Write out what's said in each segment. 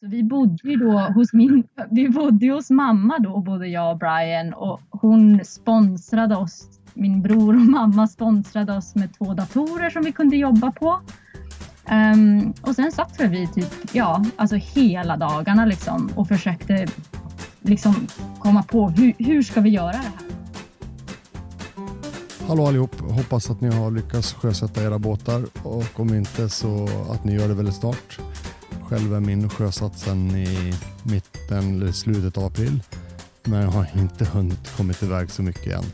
Så vi bodde ju då hos min, vi bodde hos mamma då, både jag och Brian och hon sponsrade oss, min bror och mamma sponsrade oss med två datorer som vi kunde jobba på. Um, och sen satt vi typ, ja, alltså hela dagarna liksom och försökte liksom komma på hur, hur ska vi göra det här? Hallå allihop, hoppas att ni har lyckats sjösätta era båtar och om inte så att ni gör det väldigt snart. Själv är min sjösatt sedan i mitten eller slutet av april men har inte hunnit kommit iväg så mycket än.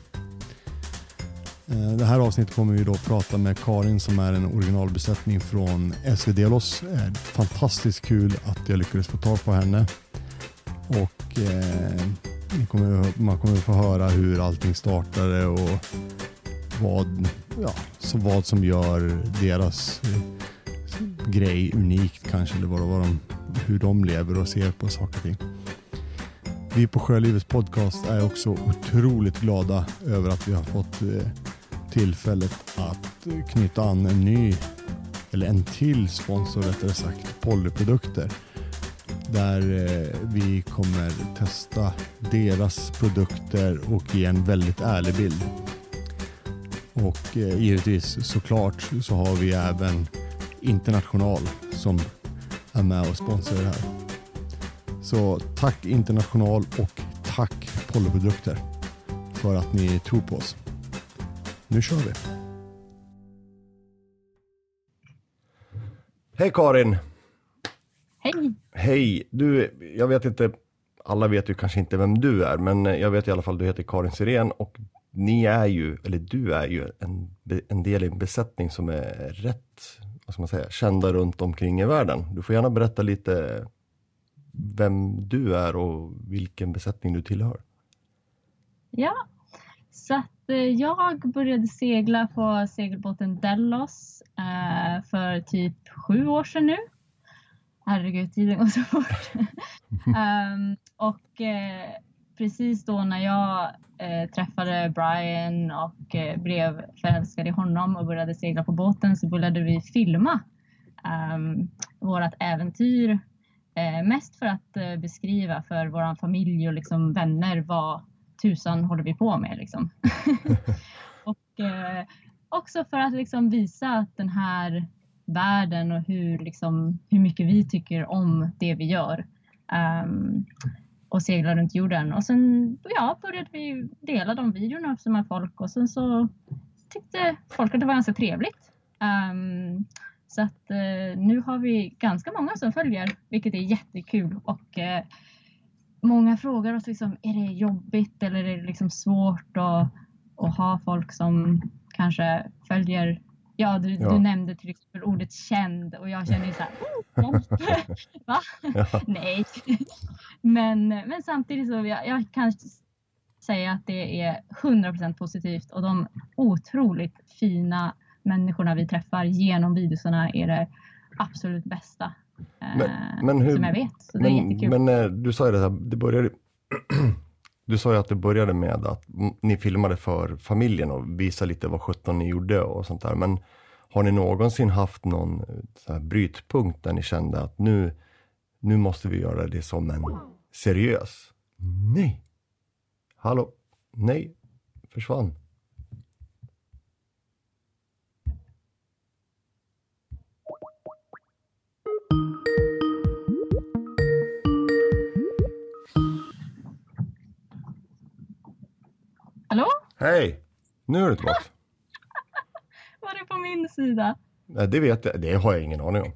Eh, det här avsnittet kommer vi då prata med Karin som är en originalbesättning från SV Delos. Eh, fantastiskt kul att jag lyckades få tag på henne. Och eh, kommer, man kommer få höra hur allting startade och vad, ja, så vad som gör deras eh, grej unikt kanske, eller vad, vad de, hur de lever och ser på saker och ting. Vi på Sjölivets podcast är också otroligt glada över att vi har fått eh, tillfället att eh, knyta an en ny, eller en till sponsor rättare sagt, Pollyprodukter. Där eh, vi kommer testa deras produkter och ge en väldigt ärlig bild. Och givetvis såklart så har vi även International som är med och sponsrar det här. Så tack International och tack Pollyprodukter för att ni tror på oss. Nu kör vi. Hej Karin! Hej! Hej! Du, jag vet inte, alla vet ju kanske inte vem du är, men jag vet i alla fall du heter Karin Sirén och ni är ju, eller du är ju en, en del i en besättning som är rätt, vad ska man säga, kända runt omkring i världen. Du får gärna berätta lite vem du är och vilken besättning du tillhör. Ja, så att eh, jag började segla på segelbåten Dellos eh, för typ sju år sedan nu. Herregud, tiden går så fort. um, och eh, precis då när jag eh, träffade Brian och eh, blev förälskad i honom och började segla på båten så började vi filma um, vårt äventyr. Eh, mest för att eh, beskriva för vår familj och liksom vänner vad tusan håller vi på med liksom. och eh, också för att liksom visa att den här världen och hur, liksom, hur mycket vi tycker om det vi gör. Um, och segla runt jorden. Och sen ja, började vi dela de videorna med folk och sen så tyckte folk att det var ganska trevligt. Um, så att uh, nu har vi ganska många som följer, vilket är jättekul. Och uh, många frågar oss liksom, är det jobbigt eller är det liksom svårt att, att ha folk som kanske följer Ja, du, ja. du nämnde till exempel ordet känd och jag känner så här, oh, va? Nej. Men, men samtidigt så jag, jag kan säga att det är 100% positivt och de otroligt fina människorna vi träffar genom videorna är det absolut bästa men, eh, men hur, som jag vet. Så men, det är jättekul. Men eh, du sa ju det här, det började Du sa ju att det började med att ni filmade för familjen och visade lite vad sjutton ni gjorde och sånt där. Men har ni någonsin haft någon eh, så här brytpunkt där ni kände att nu, nu måste vi göra det som en seriös? Nej. Hallå? Nej. Försvann. Hej! Nu är du tillbaka. Var det på min sida? Nej, det vet jag. Det har jag ingen aning om.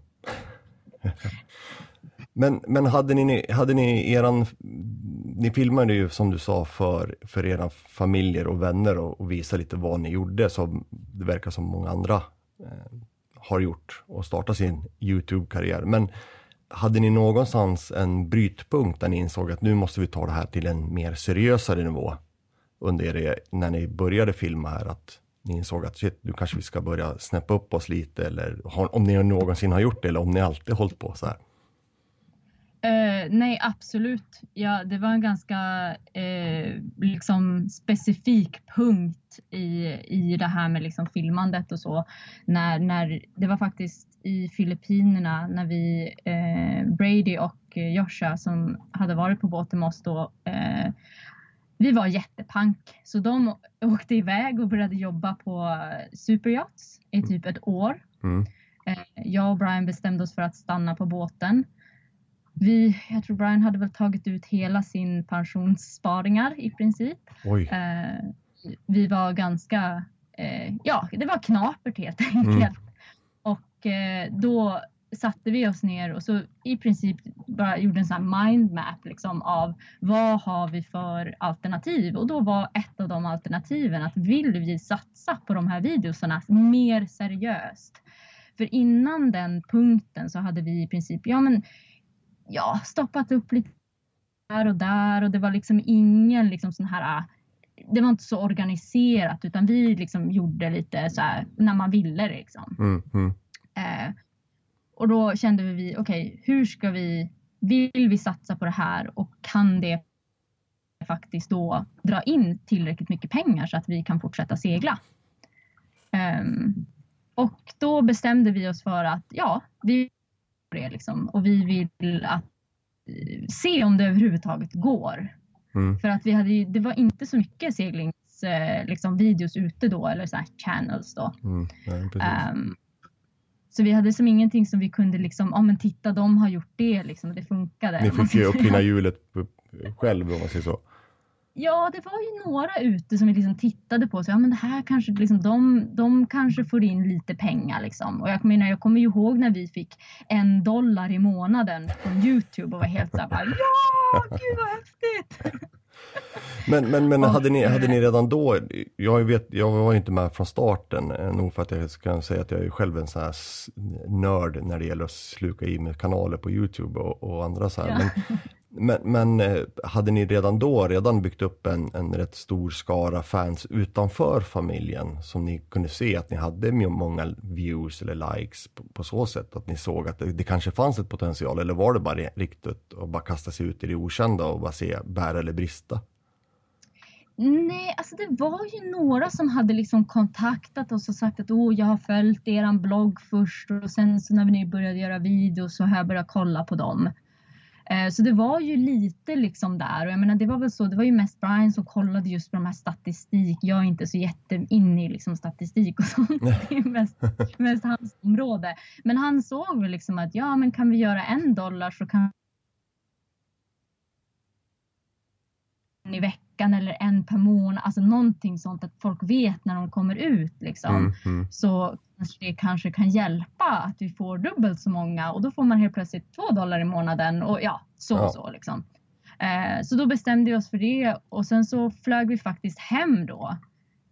men, men hade ni, hade ni eran, ni filmade ju som du sa för, för era familjer och vänner och, och visade lite vad ni gjorde som det verkar som många andra eh, har gjort och startat sin Youtube-karriär. Men hade ni någonstans en brytpunkt där ni insåg att nu måste vi ta det här till en mer seriösare nivå? Under er, när ni började filma här att ni insåg att shit, nu kanske vi ska börja snäppa upp oss lite eller om ni någonsin har gjort det eller om ni alltid hållit på så här? Uh, nej, absolut. Ja, det var en ganska uh, liksom specifik punkt i, i det här med liksom filmandet och så. När, när, det var faktiskt i Filippinerna när vi, uh, Brady och Joshua som hade varit på båten med oss då. Vi var jättepank så de åkte iväg och började jobba på superyachts i typ ett år. Mm. Eh, jag och Brian bestämde oss för att stanna på båten. Vi, jag tror Brian hade väl tagit ut hela sin pensionssparingar i princip. Oj. Eh, vi var ganska, eh, ja det var knapert helt enkelt. Och eh, då satte vi oss ner och så i princip bara gjorde en sån här mindmap liksom av vad har vi för alternativ och då var ett av de alternativen att vill vi satsa på de här videosarna mer seriöst? För innan den punkten så hade vi i princip, ja men ja, stoppat upp lite här och där och det var liksom ingen liksom sån här det var inte så organiserat utan vi liksom gjorde lite så här när man ville liksom. Mm, mm. Eh, och då kände vi, okej, okay, hur ska vi, vill vi satsa på det här och kan det faktiskt då dra in tillräckligt mycket pengar så att vi kan fortsätta segla? Um, och då bestämde vi oss för att ja, vi det liksom och vi vill att se om det överhuvudtaget går. Mm. För att vi hade, det var inte så mycket seglings eh, liksom, videos ute då eller så här channels då. Mm. Nej. Um, så vi hade som ingenting som vi kunde liksom, ja men titta de har gjort det liksom och det funkade. Ni fick ju uppfinna hjulet själv om man säger så. Ja, det var ju några ute som vi liksom tittade på. Så, ja, men det här kanske, liksom, de, de kanske får in lite pengar. Liksom. Och jag, menar, jag kommer ju ihåg när vi fick en dollar i månaden från Youtube och var helt så här, bara, ja, gud vad häftigt! Men, men, men hade, ni, hade ni redan då, jag, vet, jag var inte med från starten, eh, nog för att jag kan säga att jag är själv en sån här nörd när det gäller att sluka i med kanaler på Youtube och, och andra så här. Ja. Men, men, men eh, hade ni redan då redan byggt upp en, en rätt stor skara fans utanför familjen som ni kunde se att ni hade många views eller likes på, på så sätt att ni såg att det, det, kanske fanns ett potential eller var det bara riktigt att bara kasta sig ut i det okända och bara se bära eller brista? Nej, alltså det var ju några som hade liksom kontaktat oss och sagt att oh, jag har följt eran blogg först och sen så när ni började göra videos så har jag börjat kolla på dem. Eh, så det var ju lite liksom där och jag menar det var väl så, det var ju mest Brian som kollade just på de här statistik. Jag är inte så jätteinne i liksom statistik och sånt. Det är mest, mest hans område. Men han såg väl liksom att ja men kan vi göra en dollar så kan i veckan eller en per månad, alltså någonting sånt att folk vet när de kommer ut liksom. Mm, mm. Så det kanske kan hjälpa att vi får dubbelt så många och då får man helt plötsligt två dollar i månaden och ja, så och Ja. så liksom. Eh, så då bestämde vi oss för det och sen så flög vi faktiskt hem då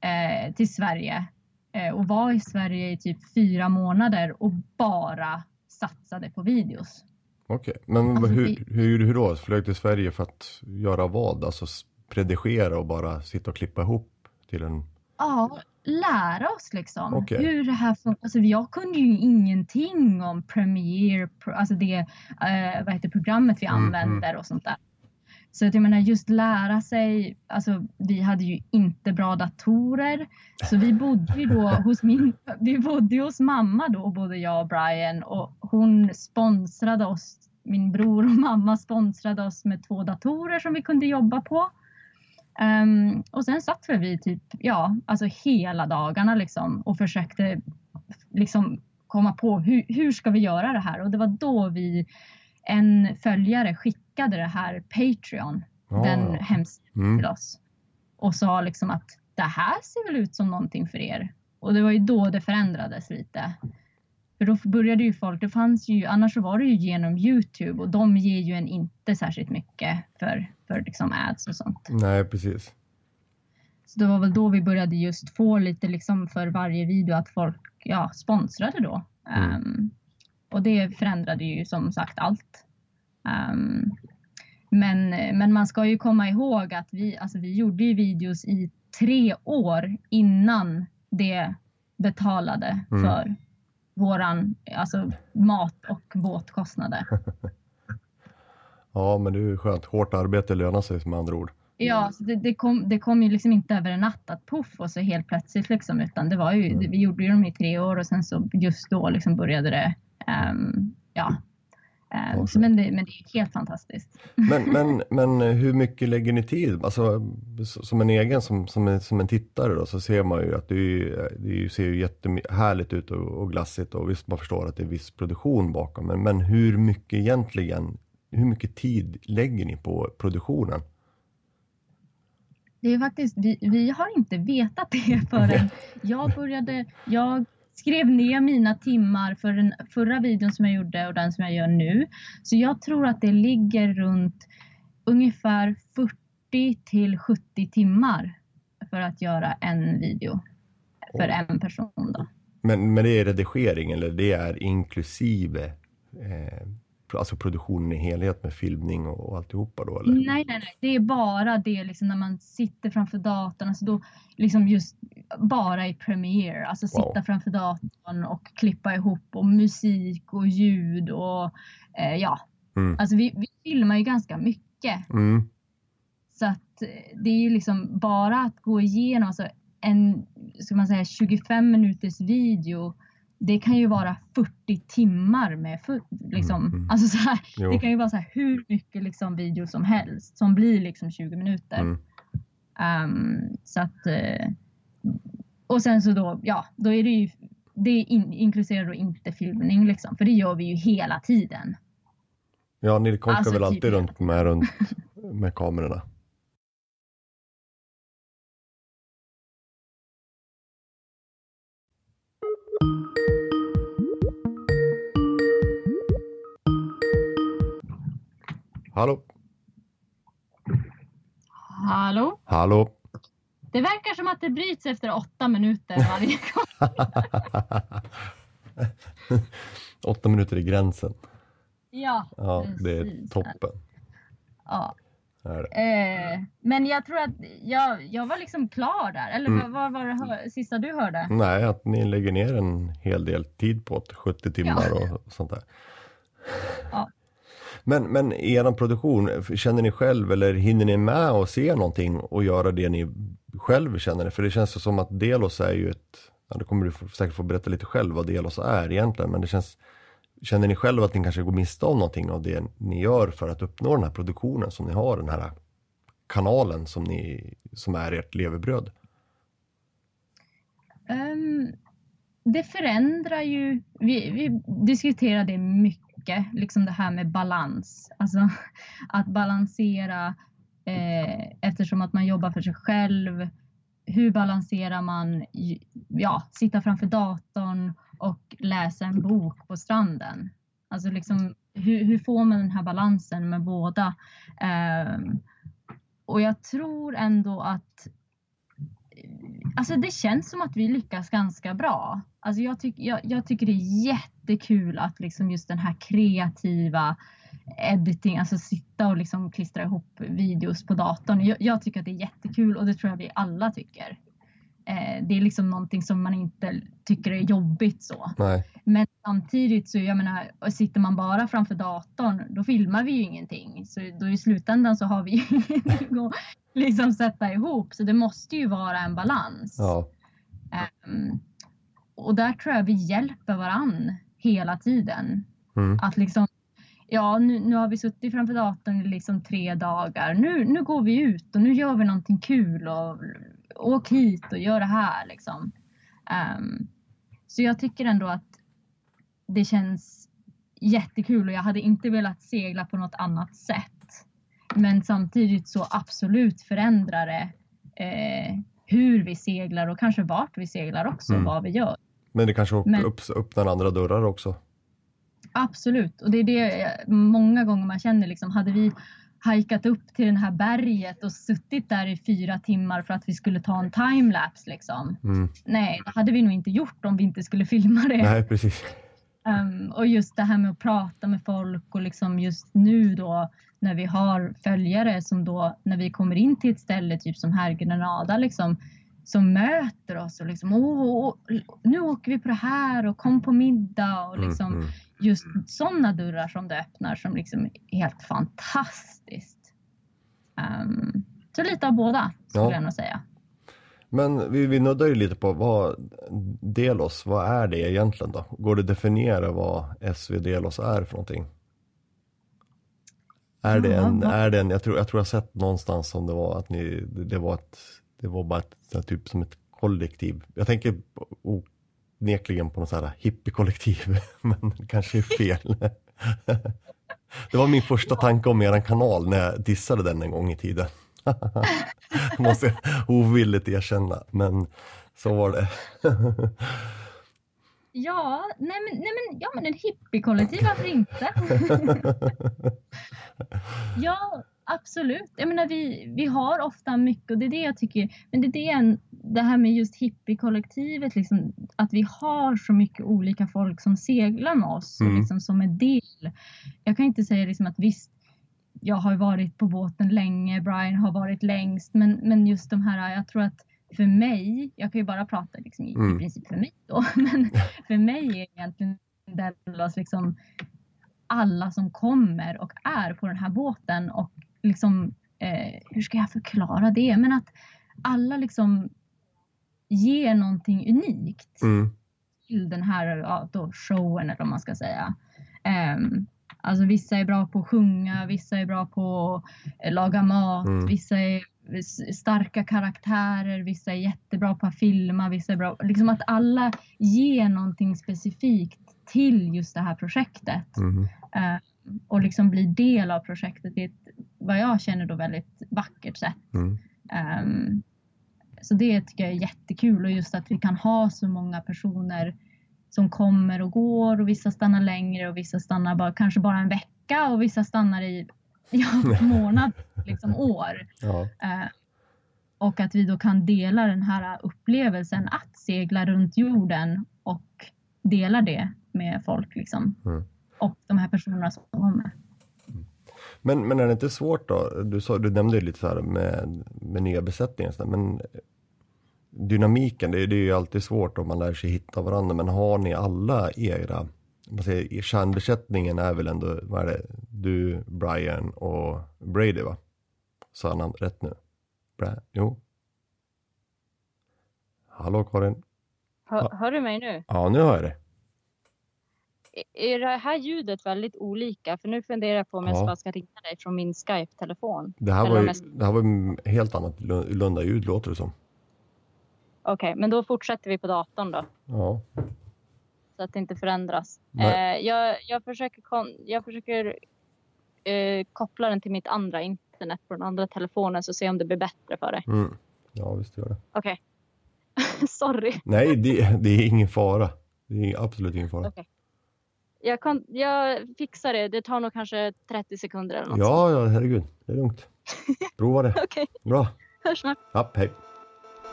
eh, till Sverige eh, och var i Sverige i typ fyra månader och bara satsade på videos. Okej, men Alltså, hur, hur, hur då? Flög till Sverige för att göra vad? Alltså redigera och bara sitta och klippa ihop till en... Ja, lära oss liksom Okej. hur det här funkar. Alltså, jag kunde ju ingenting om Premiere, alltså det eh, vad heter programmet vi Mm, använder och sånt där. Så att jag menar just lära sig, alltså vi hade ju inte bra datorer. Så vi bodde ju då hos min, vi bodde hos mamma då, både jag och Brian och hon sponsrade oss, min bror och mamma sponsrade oss med två datorer som vi kunde jobba på. Ehm, och sen satt vi typ, ja, alltså hela dagarna liksom och försökte liksom komma på hur, hur ska vi göra det här? Och det var då vi, en följare skickade det här Patreon, Ja, den ja. hemsidan Mm. till oss och sa liksom att det här ser väl ut som någonting för er. Och det var ju då det förändrades lite. För då började ju folk, det fanns ju, annars så var det ju genom Youtube och de ger ju en inte särskilt mycket för, för liksom ads och sånt. Nej, precis. Så det var väl då vi började just få lite liksom för varje video att folk ja, sponsrade då. Mm. Ehm, och det förändrade ju som sagt allt. Ehm, men, men man ska ju komma ihåg att vi, alltså vi gjorde ju videos i tre år innan det betalade Mm. för våran alltså mat och båtkostnader. Ja, men det är ju skönt. Hårt arbete lönar sig med andra ord. Ja, så det, det, kom, det kom ju liksom inte över en natt att puff och så helt plötsligt liksom, utan det var ju, Mm. vi gjorde ju dem i tre år och sen så just då liksom började det, ehm, ja, Eh, Ja, så, men, det, men det är helt fantastiskt. Men, men, men hur mycket lägger ni tid? Alltså, som en egen, som, som, en, som en tittare då, så ser man ju att det, är ju, det ser ju jättehärligt ut och, och glassigt och visst man förstår att det är viss produktion bakom. Men, men hur mycket egentligen, hur mycket tid lägger ni på produktionen? Det är faktiskt, vi, vi har inte vetat det förrän jag började, jag skrev ner mina timmar för den förra videon som jag gjorde och den som jag gör nu. Så jag tror att det ligger runt ungefär 40 till 70 timmar för att göra en video för en person då. Men, men det är redigering eller det är inklusive eh, alltså produktionen i helhet med filmning och, och alltihopa då eller? Nej, nej, nej. Det är bara det liksom när man sitter framför datorn. Alltså då liksom just bara i Premiere. Alltså Wow. sitta framför datorn och klippa ihop och musik och ljud och eh, ja. Mm. Alltså vi, vi filmar ju ganska mycket. Mm. Så att eh, det är ju liksom bara att gå igenom alltså en, ska man säga 25 minuters video. Det kan ju vara 40 timmar med liksom, Mm, mm. alltså så här, Jo. det kan ju vara så här hur mycket liksom video som helst som blir liksom 20 minuter. Mm. Ehm, så att, eh, och sen så då, ja, då är det ju, det in, inkluderar då inte filmning liksom, för det gör vi ju hela tiden. Ja, ni konkar Alltså, väl typ alltid hela runt med, runt med kamerorna? Hallå? Hallå? Hallå? Det verkar som att det bryts efter åtta minuter varje gång. Åtta minuter i gränsen. Ja, Ja, det är toppen. Ja. Är. Eh, men jag tror att jag, jag var liksom klar där. Eller Mm. vad, var det hör, sista du hörde? Nej, att ni lägger ner en hel del tid på det, 70 timmar och sånt där. Ja. Men, men er produktion, känner ni själv eller hinner ni med att se någonting och göra det ni själv känner? För det känns ju som att Delos är ju ett, ja, det kommer du säkert få berätta lite själv vad Delos är egentligen, men det känns, känner ni själv att ni kanske går miste om någonting av det ni gör för att uppnå den här produktionen som ni har, den här kanalen som, ni, som är ert levebröd? Um, det förändrar ju, vi, vi diskuterar det mycket, liksom det här med balans. Alltså att balansera eh, eftersom att man jobbar för sig själv. Hur balanserar man, ja, sitta framför datorn och läsa en bok på stranden? Alltså liksom, hur, hur får man den här balansen med båda? Eh, och jag tror ändå att Alltså det känns som att vi lyckas ganska bra. Alltså jag, tyck, jag, jag tycker det är jättekul att liksom just den här kreativa editing, alltså sitta och liksom klistra ihop videos på datorn. Jag, jag tycker att det är jättekul och det tror jag vi alla tycker. Eh, det är liksom någonting som man inte tycker är jobbigt så. Nej. Men samtidigt så, jag menar, sitter man bara framför datorn, då filmar vi ju ingenting. Så då i slutändan så har vi ju ingenting att liksom sätta ihop. Så det måste ju vara en balans. Ja. Ehm, och där tror jag vi hjälper varann hela tiden. Mm. Att liksom, ja nu, nu har vi suttit framför datorn i liksom tre dagar. Nu, nu går vi ut och nu gör vi någonting kul och åk hit och gör det här liksom. Ehm, så jag tycker ändå att det känns jättekul och jag hade inte velat segla på något annat sätt. Men samtidigt så absolut förändrar det eh, hur vi seglar och kanske vart vi seglar också, Mm. vad vi gör. Men det kanske Men- upp, öppnar andra dörrar också. Absolut, och det är det eh, många gånger man känner liksom, hade vi hajkat upp till det här berget och suttit där i fyra timmar för att vi skulle ta en timelapse liksom. Mm. Nej, det hade vi nog inte gjort om vi inte skulle filma det. Nej, precis. Um, och just det här med att prata med folk och liksom just nu då när vi har följare som då när vi kommer in till ett ställe typ som här Grenada liksom som möter oss och liksom åh, åh, nu åker vi på det här och kom på middag och liksom Mm, mm. just sådana dörrar som det öppnar som liksom är helt fantastiskt. Um, så lite av båda skulle Ja. jag nog säga. Men vi, vi nuddar ju lite på vad Delos, vad är det egentligen då? Går det att definiera vad SV Delos är för någonting? Är det en, är det en jag, tror, jag tror jag sett någonstans som det var att ni, det, var ett, det var bara ett, typ som ett kollektiv. Jag tänker onekligen på något så här hippiekollektiv, men det kanske är fel. Det var min första tanke om eran kanal när jag dissade den en gång i tiden. Måste jag ovilligt erkänna, men så var det. Ja, nej men, nej men, ja, men en hippiekollektiv, varför inte? ja, absolut. Jag menar, vi, vi har ofta mycket och det är det jag tycker, men det är det, en, det här med just hippiekollektivet, liksom, att vi har så mycket olika folk som seglar med oss och Mm. liksom, som är del. Jag kan inte säga liksom att visst, jag har varit på båten länge, Brian har varit längst, men, men just de här, jag tror att för mig, jag kan ju bara prata liksom i, Mm. i princip för mig då, men för mig är egentligen Dallas liksom alla som kommer och är på den här båten och liksom, eh, hur ska jag förklara det? Men att alla liksom ger någonting unikt Mm, till den här ja, då showen eller vad man ska säga. Ehm, alltså vissa är bra på att sjunga, vissa är bra på att laga mat, Mm. vissa är starka karaktärer, vissa är jättebra på att filma, vissa är bra, liksom att alla ger någonting specifikt till just det här projektet mm, eh, och liksom blir del av projektet i ett, vad jag känner då väldigt vackert sätt. mm, Ehm, så det tycker jag är jättekul och just att vi kan ha så många personer som kommer och går och vissa stannar längre och vissa stannar bara, kanske bara en vecka och vissa stannar i ja, månad, liksom år. ja, Eh, och att vi då kan dela den här upplevelsen att segla runt jorden och dela det med folk liksom. Mm. Och de här personerna som kommer. Men, men är det inte svårt då? Du, sa, du nämnde ju lite så här med, med nya besättningar, men dynamiken, det, är- det är ju alltid svårt om man lär sig hitta varandra, men har ni alla era, man säger, kärnbesättningen är väl ändå, vad är det, du, Brian och Brady va? Sa jag namn rätt nu? Bra, jo. Hallå Karin? Hör, hör du mig nu? Ja, nu hör jag det. Är det här ljudet väldigt olika? För nu funderar jag på om jag Ja. bara ska ringa dig från min Skype-telefon. Det här var ju, mest- det här var helt annat lu- Lunda-ljud låter det som. Okej, men då fortsätter vi på datorn då. Ja. Så att det inte förändras. Eh, jag, jag försöker, jag försöker eh, koppla den till mitt andra internet på den andra telefonen så se om det blir bättre för dig. Mm. Ja, visst gör det. Okej. Sorry. Nej, det, det är ingen fara. Det är absolut ingen fara. Okej. Jag, kan, jag fixar det. Det tar nog kanske 30 sekunder eller något. Ja, ja, herregud. Det är lugnt. Prova det. Okej, Bra. hörs snart. Ja, hej.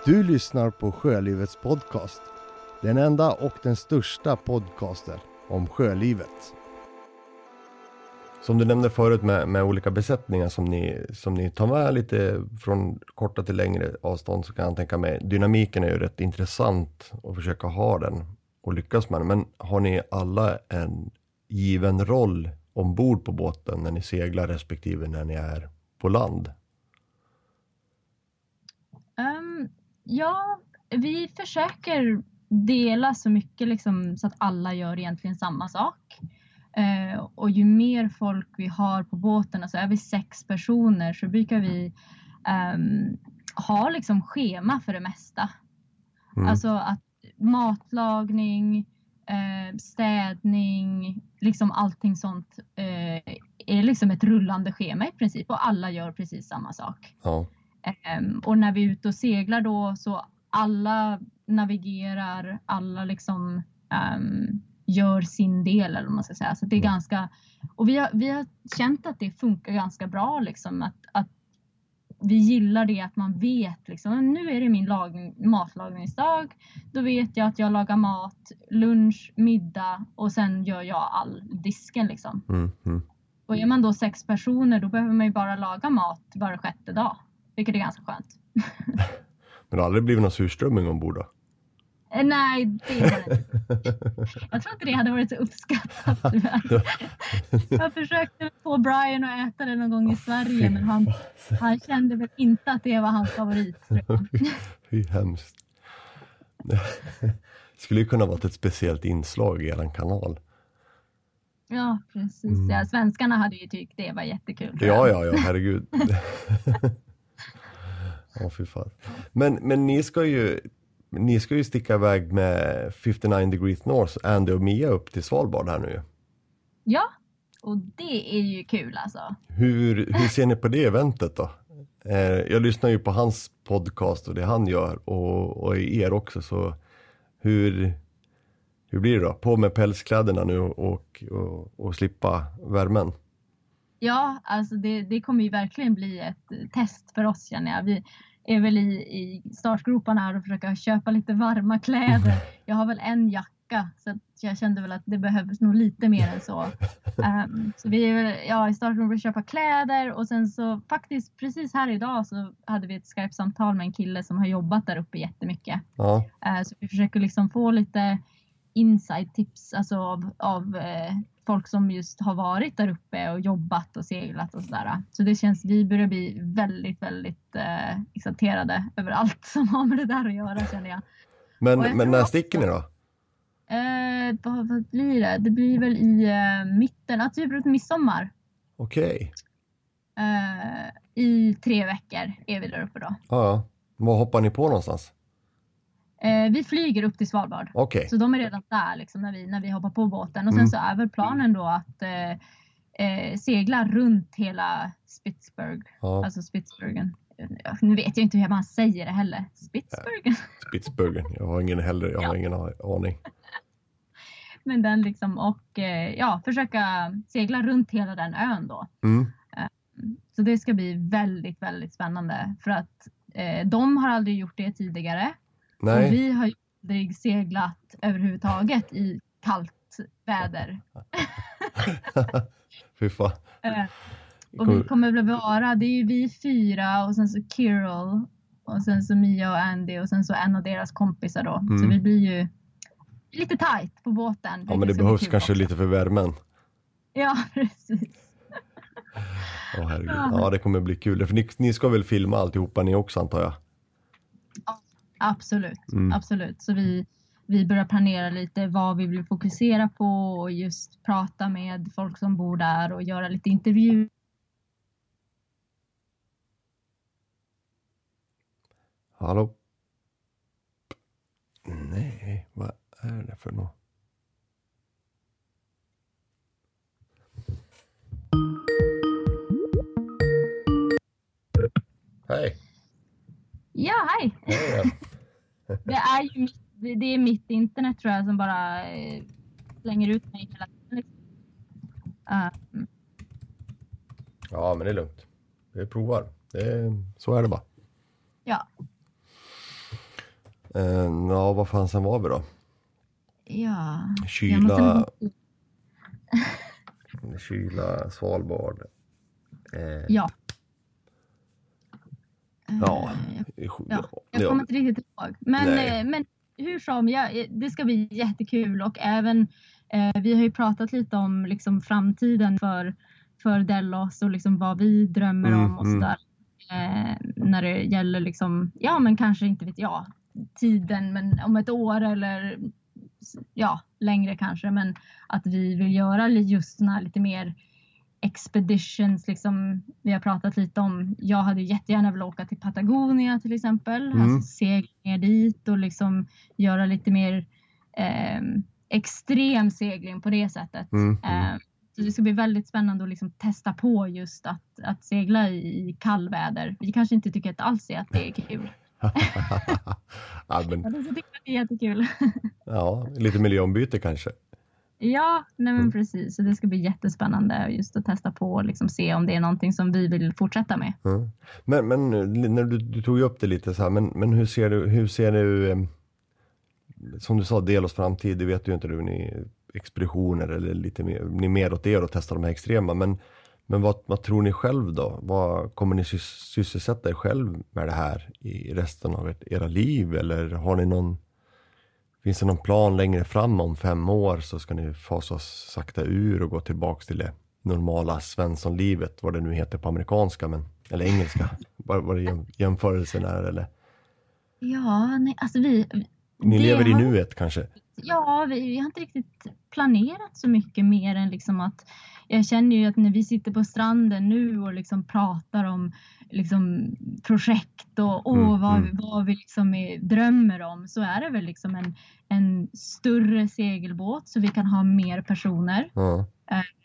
Du lyssnar på Sjölivets podcast. Den enda och den största podcasten om sjölivet. Som du nämnde förut med, med olika besättningar som ni, som ni tar med lite från korta till längre avstånd så kan jag tänka mig, dynamiken är ju rätt intressant att försöka ha den och lyckas med den. Men har ni alla en given roll ombord på båten när ni seglar respektive när ni är på land? Ja, vi försöker dela så mycket liksom, så att alla gör egentligen samma sak. Eh, och ju mer folk vi har på båten, alltså är vi sex personer så brukar vi ehm, ha liksom schema för det mesta. Mm. Alltså att matlagning, eh, städning, liksom allting sånt eh, är liksom ett rullande schema i princip och alla gör precis samma sak. Ja. Ehm, och när vi är ute och seglar då så alla navigerar, alla liksom ehm, gör sin del eller vad man ska säga. Så det är Mm. ganska, och vi har, vi har känt att det funkar ganska bra liksom att, att vi gillar det att man vet liksom, nu är det min lag, matlagningsdag. Då vet jag att jag lagar mat, lunch, middag och sen gör jag all disken liksom. Mm, mm. Och är man då sex personer då behöver man ju bara laga mat var sjätte dag. Vilket är ganska skönt. Men det har aldrig blivit någon surströmming ombord då? Eh, Nej, det var det. Jag tror inte det hade varit så uppskattat. Jag försökte få Brian att äta det någon gång i Sverige men han, han kände väl inte att det var hans favorit. Fy hemskt. Skulle ju kunna vara ett speciellt inslag i er kanal. Ja, precis. Mm. Ja, svenskarna hade ju tyckt det var jättekul. Ja, ja, ja, herregud. Ja, fy fan. Men, men ni ska ju ni ska ju sticka iväg med 59 degrees north, Andy och Mia upp till Svalbard här nu. ja, och det är ju kul alltså. Hur, hur ser ni på det eventet då? Eh, jag lyssnar ju på hans podcast och det han gör och, och er också så hur, hur blir det då? På med pälskläderna nu och, och, och slippa värmen? Ja, alltså det, det kommer ju verkligen bli ett eh, test för oss känner jag. Vi är väl i, i startgroparna här och försöker köpa lite varma kläder. Jag har väl en jacka så jag kände väl att det behövs nog lite mer än så. Ehm, så vi är väl ja, i startgroparna att köpa kläder och sen så faktiskt precis här idag så hade vi ett Skype-samtal med en kille som har jobbat där uppe jättemycket. Ja, Eh, Så vi försöker liksom få lite inside tips alltså av, av eh, folk som just har varit där uppe och jobbat och seglat och sådär. Så det känns, vi börjar bli väldigt, väldigt eh, exalterade över allt som har med det där att göra känner jag. men, jag men när sticker ni då? Eh, vad, vad blir det? Det blir väl i eh, mitten, alltså typ runt midsommar. Okej, Eh, I tre veckor är vi där uppe då. ja, ja. Var hoppar ni på någonstans? Eh, vi flyger upp till Svalbard. Okej, Så de är redan där liksom, när, vi, när vi hoppar på båten. Och sen Mm. så är väl planen då att eh, eh, segla runt hela Spitsberg. ja, Alltså Spitsbergen. Ja, Nu vet jag inte hur man säger det heller. Spitsbergen. Spitsbergen. Jag har ingen heller, jag har Ja. ingen aning. Men den liksom och eh, ja, försöka segla runt hela den ön då. Mm. Så det ska bli väldigt, väldigt spännande för att eh, de har aldrig gjort det tidigare. Och Nej, vi har ju aldrig seglat överhuvudtaget i kallt väder. fy fan. Eh, Och vi kommer väl vara, det är ju vi fyra och sen så Kirill och sen så Mia och Andy och sen så en av deras kompisar då. Så Mm. vi blir ju lite tight på båten. Ja men det behövs kanske lite för värmen. Ja, precis. Åh herregud. Ja. Ja det kommer bli kul. För ni, ni ska väl filma alltihopa ni också antar jag? Absolut, Mm. absolut. Så vi, vi börjar planera lite vad vi vill fokusera på och just prata med folk som bor där och göra lite intervjuer. Hallå? Nej, vad är det för något? Hej! Ja, hej! Hej! Det är ju mitt, det är mitt internet tror jag som bara eh, slänger ut mig hela tiden. Eh, Ja men det är lugnt. Vi provar. Det är, så är det bara. ja, Eh, ja, vad fansen var vi då? ja. Kyla, måste- kyla, Svalbard. Eh, Ja. Ja. Eh, sj- Ja, Jag ja. kommer inte riktigt ihåg. Men, Nej. eh, men hur som, ja, eh, det ska bli jättekul och även eh, vi har ju pratat lite om liksom framtiden för, för Delos och liksom vad vi drömmer Mm, om och mm. sådär. Eh, när det gäller liksom, ja men kanske inte vet jag, tiden men om ett år eller ja, längre kanske. Men att vi vill göra just här lite mer expeditions, liksom, vi har pratat lite om, jag hade jättegärna velat åka till Patagonia till exempel, Mm. alltså segla ner dit och liksom göra lite mer eh, extrem segling på det sättet. Mm, Eh, så det ska bli väldigt spännande att liksom testa på just att, att segla i, i kallväder. Vi kanske inte tycker att alls är att det är kul. ja, men, tycker jag att det är jättekul. ja, lite miljöombyte kanske. Ja, nej men Mm. precis. Så det ska bli jättespännande just att testa på och liksom se om det är någonting som vi vill fortsätta med. Mm. Men, men när du, du tog upp det lite så här, men, men hur ser du, hur ser du, eh, som du sa, Delos framtid, det vet ju inte du, ni expeditioner eller lite mer, ni är mer åt er och testar de här extrema, men, men vad, vad tror ni själv då? Vad kommer ni sys- sysselsätta er själv med det här i resten av ert, era liv eller har ni någon Finns det någon plan längre fram om fem år så ska ni fasas sakta ur och gå tillbaks till det normala svenssonlivet, vad det nu heter på amerikanska, men, eller engelska, vad, vad det jäm, jämförelsen är eller? Ja, nej, alltså vi... Ni lever i nuet kanske? ja, vi, vi har inte riktigt planerat så mycket mer än liksom att jag känner ju att när vi sitter på stranden nu och liksom pratar om liksom projekt och åh, Mm, vad, mm. vad vi liksom är, drömmer om så är det väl liksom en, en större segelbåt så vi kan ha mer personer. Ja.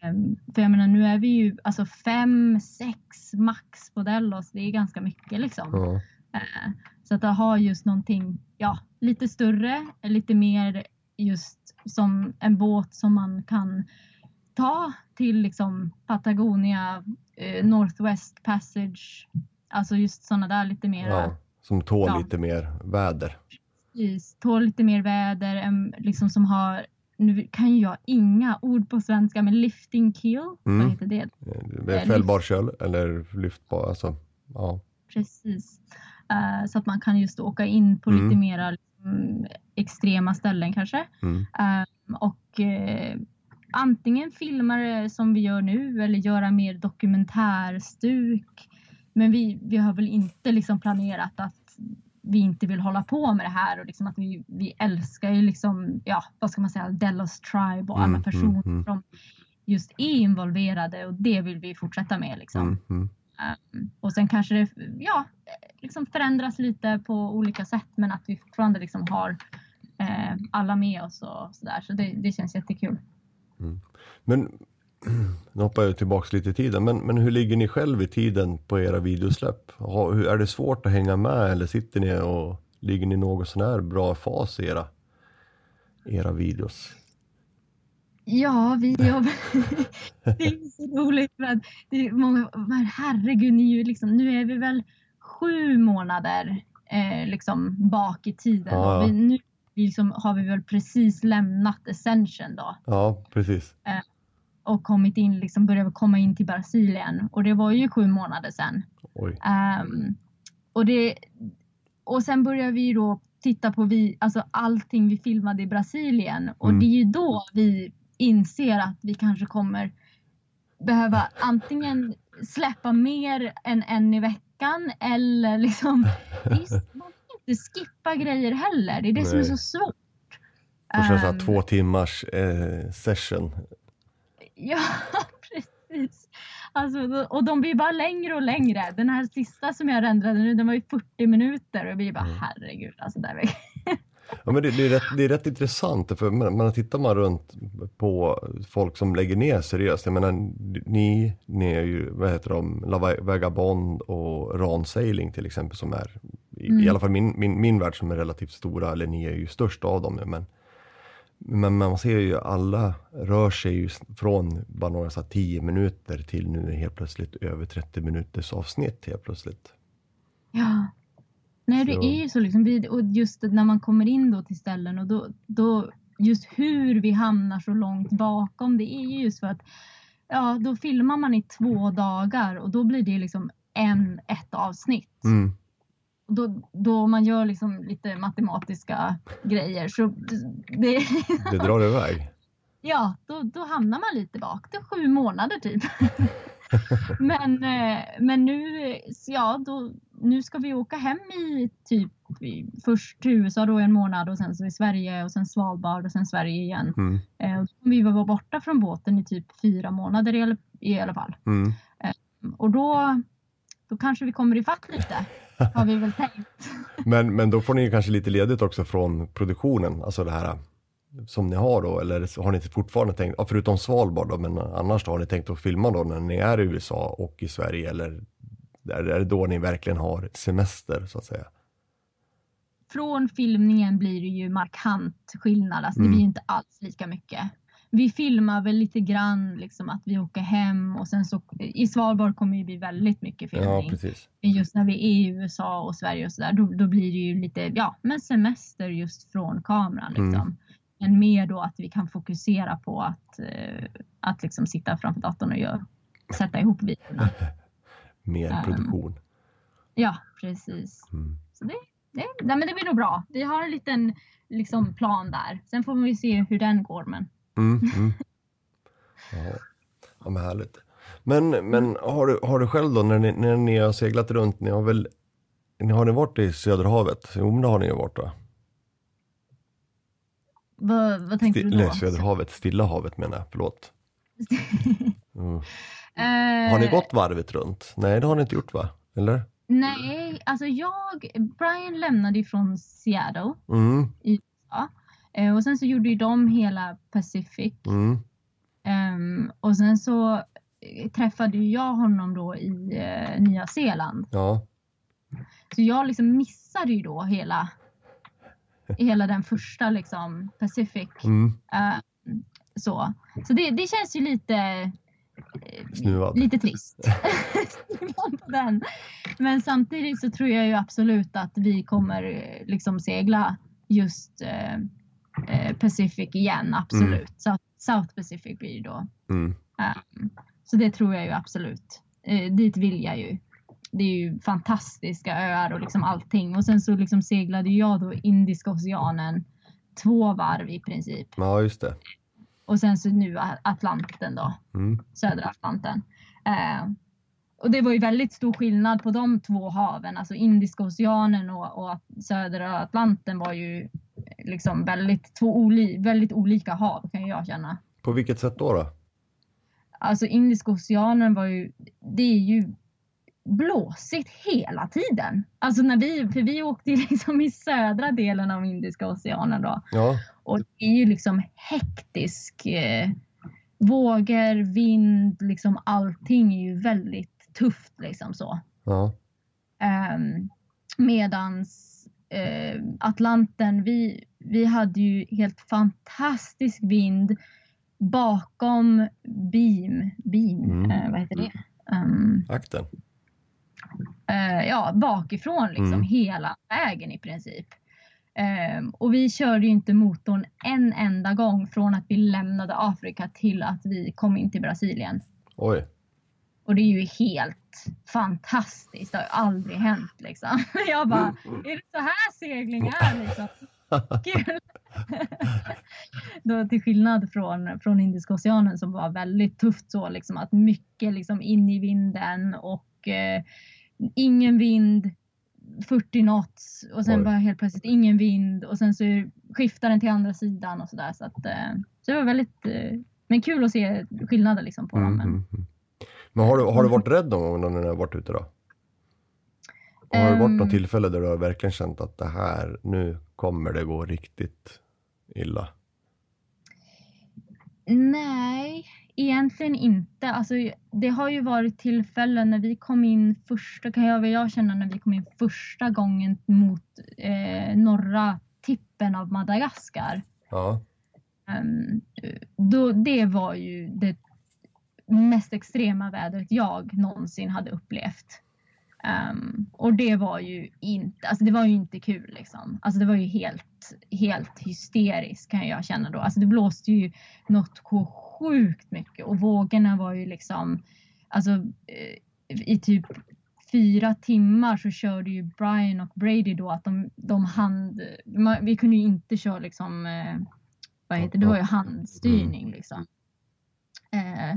Ehm, För jag menar nu är vi ju alltså fem, sex max på Delos. Det är ganska mycket liksom. Ja. Eh, Så att ha just någonting, ja, lite större, lite mer just som en båt som man kan ta till liksom Patagonia, eh, Northwest Passage, alltså just sådana där lite mer, Ja. Som tål Ja. lite mer väder. precis, tål lite mer väder, liksom som har, nu kan ju jag inga ord på svenska, men lifting keel, Mm. vad heter det? Eh, Eh, Fällbar köl eller lyftbar, alltså. Ja. Precis. Eh, så att man kan just åka in på Mm. lite mera liksom, extrema ställen kanske. Mm. Ehm, och eh, antingen filma det som vi gör nu eller göra mer dokumentärstuk. Men vi, vi har väl inte liksom planerat att vi inte vill hålla på med det här och liksom att vi, vi älskar ju liksom, ja vad ska man säga, Delos Tribe och alla Mm, personer mm, mm. som just är involverade och det vill vi fortsätta med liksom. Mm. Mm. Um, och sen kanske det ja, liksom förändras lite på olika sätt men att vi fortfarande liksom har eh, alla med oss och sådär. Så det, det känns jättekul. Men nu hoppar jag tillbaks lite i tiden, men, men hur ligger ni själv i tiden på era videosläpp? Har, är det svårt att hänga med eller sitter ni och ligger ni något sån här bra fas i era, era videos? Ja, vi jobbar. det är så roligt för att det är många, men herregud, ni är ju liksom, nu är vi väl sju månader eh, liksom bak i tiden. Och ja. vi, nu liksom, har vi väl precis lämnat Ascension då. Ja, precis. och kommit in, liksom började komma in till Brasilien och det var ju sju månader sedan. Oj. Ehm, och, det, och sen började vi då titta på vi, alltså allting vi filmade i Brasilien och Mm. det är ju då vi inser att vi kanske kommer behöva antingen släppa mer än en i veckan eller liksom, är, man inte skippa grejer heller. Det är det som är Nej. så svårt. Får köra så här Ehm, två timmars eh, session. Ja, precis. Alltså, och de blir bara längre och längre. Den här sista som jag rendrade nu, den var ju 40 minuter och jag blir bara Mm. herregud. Alltså, där är Ja, men det, det, är rätt, det är rätt intressant för man, man tittar man runt på folk som lägger ner seriöst. Jag menar, ni, ni är ju, vad heter de, La Vagabond och Ran Sailing till exempel som är, i, i Mm. alla fall min, min, min värld som är relativt stora, eller ni är ju störst av dem. Men, men man ser ju alla rör sig ju från bara några så här 10 minuter till nu helt plötsligt över 30 minuters avsnitt helt plötsligt. Ja. Nej, det är ju så liksom. Och just när man kommer in då till ställen och då, då just hur vi hamnar så långt bakom. Det är ju just för att ja, då filmar man i två dagar och då blir det liksom en, ett avsnitt. Mm. Då, då man gör liksom lite matematiska grejer så det, Det drar iväg. Ja, då, då hamnar man lite bak. Det är sju månader typ. men, eh, men nu, ja, då, nu ska vi åka hem i typ först till USA då en månad och sen så i Sverige och sen Svalbard och sen Sverige igen. Mm. Eh, vi vara borta från båten i typ fyra månader i i alla fall. Mm. Och då, då kanske vi kommer ifatt lite. Har vi väl tänkt. Men, men då får ni kanske lite ledigt också från produktionen, alltså det här som ni har då, eller har ni fortfarande tänkt, förutom Svalbard då, men annars då har ni tänkt att filma då när ni är i USA och i Sverige eller är det då ni verkligen har semester så att säga? från filmningen blir det ju markant skillnad. Alltså Mm. Det blir ju inte alls lika mycket. Vi filmar väl lite grann liksom att vi åker hem och sen så i Svalbard kommer det bli väldigt mycket Ja, filmning. precis. just när vi är i USA och Sverige och sådär då, då blir det ju lite, ja men semester just från kameran Mm. liksom. Men mer då att vi kan fokusera på att, eh, att liksom sitta framför datorn och göra, sätta ihop videorna. Mer Um, produktion. Ja, precis. Mm. Så det, det, nej, men det blir nog bra. Vi har en liten liksom, plan där. Sen får vi se hur den går. Men Mm, mm. Ja. ja, men härligt. Men, men har, du, har du själv då, när ni, när ni har seglat runt, ni har väl, ni har ni varit i Söderhavet? Jo, men det har ni ju varit va? Vad, vad tänkte Sti- du nej, då? Söderhavet, Stilla havet menar jag, förlåt. Mm. Eh, Har ni gått varvet runt? Nej, det har ni inte gjort va? Eller? Nej, alltså jag, Brian lämnade ifrån Seattle Mm, eh, och sen så gjorde ju de hela Pacific. mm, Ehm, och sen så eh, träffade ju jag honom då i eh, Nya Zeeland. ja. Så jag liksom missade ju då hela, hela den första liksom Pacific. Mm, Eh, så så det, det känns ju lite, eh, snuvad. lite trist. på den. Men samtidigt så tror jag ju absolut att vi kommer eh, liksom segla just eh, eh, Pacific igen, absolut. Så South Pacific blir det då. Mm, Um, så det tror jag ju absolut. Eh, dit vill jag ju. Det är ju fantastiska öar och liksom allting. Och sen så liksom seglade jag då Indiska oceanen två varv i princip. ja, just det. Och sen så nu Atlanten då, Mm, södra Atlanten. Eh, och det var ju väldigt stor skillnad på de två haven, alltså Indiska oceanen och, och södra Atlanten var ju liksom väldigt, två oli, väldigt olika hav kan jag känna. på vilket sätt då? då? Alltså Indiska oceanen var ju, det är ju blåsigt hela tiden. Alltså när vi, för vi åkte liksom i södra delen av Indiska oceanen då. Ja, Och det är ju liksom hektisk. Eh, vågor, vind, liksom allting är ju väldigt tufft liksom så. ja, Um, medans eh, Atlanten, vi, vi hade ju helt fantastisk vind bakom beam, beam Mm. eh, vad heter det? Um, akten. eh, ja, bakifrån liksom Mm. hela vägen i princip. Ehm, och vi körde ju inte motorn en enda gång från att vi lämnade Afrika till att vi kom in till Brasilien. Oj, Och det är ju helt fantastiskt. Det har ju aldrig hänt liksom. Jag bara, är det så här segling är liksom? Kul! Då, till skillnad från, från Indiska oceanen som var väldigt tufft så liksom att mycket liksom in i vinden och eh, ingen vind, 40 knots och sen Oj. bara helt plötsligt ingen vind och sen så skiftar den till andra sidan och sådär. Så, att, eh, så det var väldigt eh, men kul att se skillnader liksom på dem. Mm, Men, mm, mm. Men har du, har du varit rädd någon gång när du har varit ute då? Har det varit något Ehm. tillfälle där du har verkligen känt att det här, nu kommer det gå riktigt illa? Nej, egentligen inte. Alltså, det har ju varit tillfällen när vi kom in första, kan jag jag känna, när vi kom in första gången mot eh, norra tippen av Madagaskar. Ja, Ehm, då, det var ju det mest extrema vädret jag någonsin hade upplevt. Ehm, och det var ju inte, alltså det var ju inte kul liksom. Alltså det var ju helt, helt hysteriskt kan jag känna då. Alltså det blåste ju något sjukt mycket och vågorna var ju liksom, alltså eh, i typ fyra timmar så körde ju Brian och Brady då att de, de hand, man, vi kunde ju inte köra liksom, eh, vad heter det, det var ju handstyrning liksom. Eh,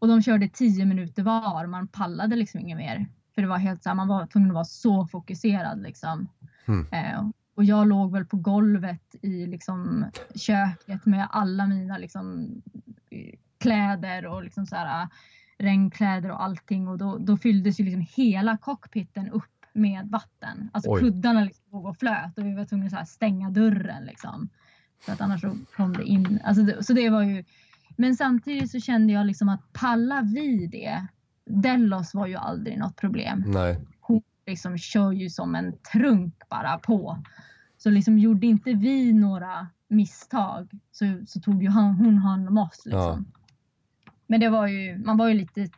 och de körde 10 minuter var, man pallade liksom inget mer. För det var helt så här, man var tvungen att vara så fokuserad liksom. Mm. Eh, och jag låg väl på golvet i liksom köket med alla mina liksom kläder och liksom så här regnkläder och allting och då, då fylldes ju liksom hela cockpiten upp med vatten. Alltså Oj. kuddarna liksom låg och flöt och vi var tvungna att stänga dörren liksom. För att annars så kom det in. Alltså det, så det var ju. Men samtidigt så kände jag liksom att palla vi det. Delos var ju aldrig något problem. nej, Hon liksom kör ju som en trunk bara på. Så liksom gjorde inte vi några misstag så, så tog ju han, hon hand om oss. Liksom. Men det var ju, man var ju lite,